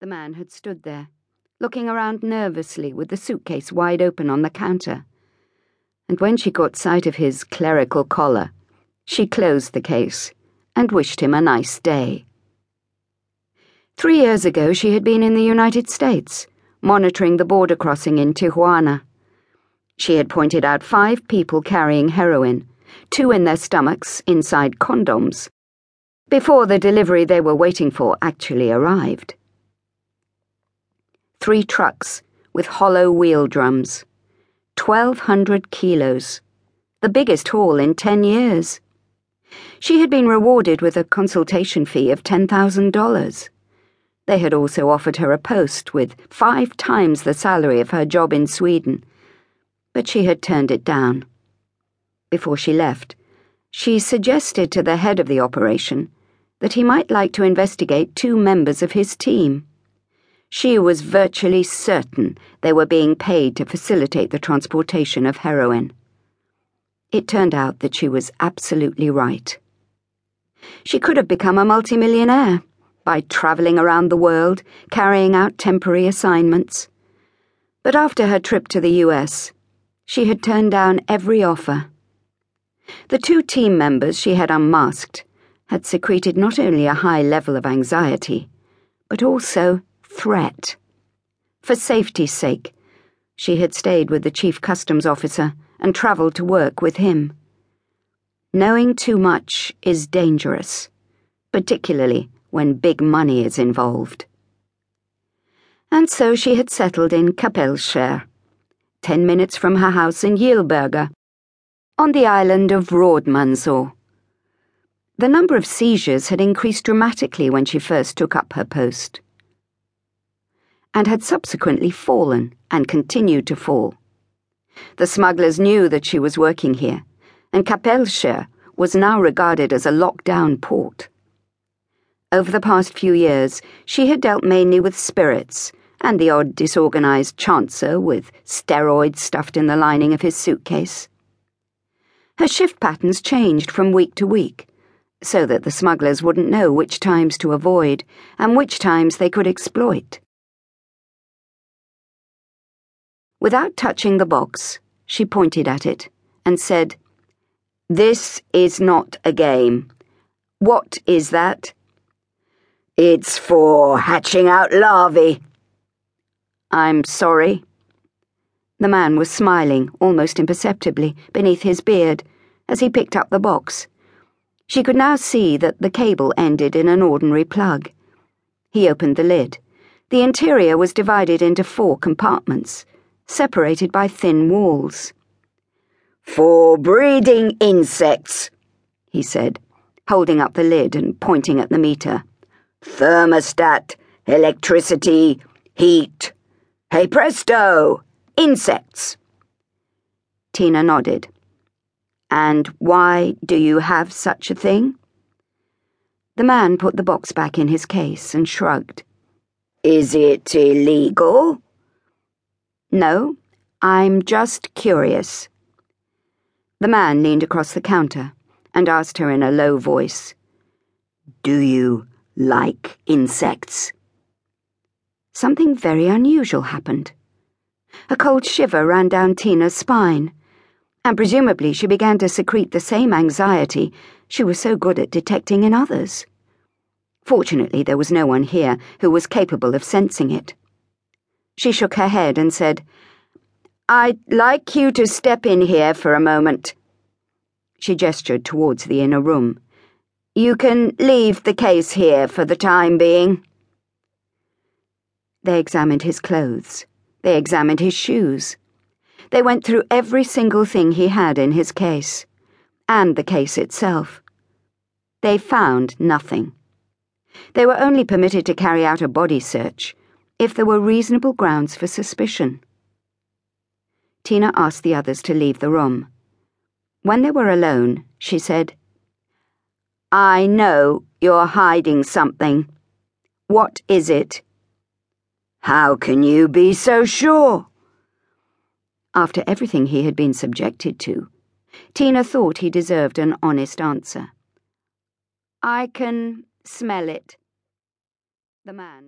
The man had stood there, looking around nervously with the suitcase wide open on the counter. And when she caught sight of his clerical collar, she closed the case and wished him a nice day. Three years ago, she had been in the United States, monitoring the border crossing in Tijuana. She had pointed out five people carrying heroin, two in their stomachs inside condoms, before the delivery they were waiting for actually arrived three trucks with hollow wheel drums. 1,200 kilos. The biggest haul in 10 years. She had been rewarded with a consultation fee of $10,000. They had also offered her a post with five times the salary of her job in Sweden, but she had turned it down. Before she left, she suggested to the head of the operation that he might like to investigate two members of his team. She was virtually certain they were being paid to facilitate the transportation of heroin. It turned out that she was absolutely right. She could have become a multimillionaire by travelling around the world, carrying out temporary assignments. But after her trip to the US, she had turned down every offer. The two team members she had unmasked had secreted not only a high level of anxiety, but also threat. For safety's sake, she had stayed with the chief customs officer and travelled to work with him. Knowing too much is dangerous, particularly when big money is involved. And so she had settled in Kapellskär, ten minutes from her house in Gillberga, on the island of Rådmansö. The number of seizures had increased dramatically when she first took up her post and had subsequently fallen and continued to fall. The smugglers knew that she was working here, and Kapellskär was now regarded as a lockdown port. Over the past few years, she had dealt mainly with spirits and the odd disorganized chancer with steroids stuffed in the lining of his suitcase. Her shift patterns changed from week to week, so that the smugglers wouldn't know which times to avoid and which times they could exploit. Without touching the box, she pointed at it and said, This is not a game. What is that? It's for hatching out larvae. I'm sorry. The man was smiling, almost imperceptibly, beneath his beard, as he picked up the box. She could now see that the cable ended in an ordinary plug. He opened the lid. The interior was divided into four compartments separated by thin walls. For breeding insects, he said, holding up the lid and pointing at the meter. Thermostat, electricity, heat. Hey presto! Insects! Tina nodded. And why do you have such a thing? The man put the box back in his case and shrugged. Is it illegal? No, I'm just curious. The man leaned across the counter and asked her in a low voice, Do you like insects? Something very unusual happened. A cold shiver ran down Tina's spine, and presumably she began to secrete the same anxiety she was so good at detecting in others. Fortunately, there was no one here who was capable of sensing it. She shook her head and said, I'd like you to step in here for a moment. She gestured towards the inner room. You can leave the case here for the time being. They examined his clothes. They examined his shoes. They went through every single thing he had in his case, and the case itself. They found nothing. They were only permitted to carry out a body search if there were reasonable grounds for suspicion. Tina asked the others to leave the room. When they were alone, she said, I know you're hiding something. What is it? How can you be so sure? After everything he had been subjected to, Tina thought he deserved an honest answer. I can smell it. The man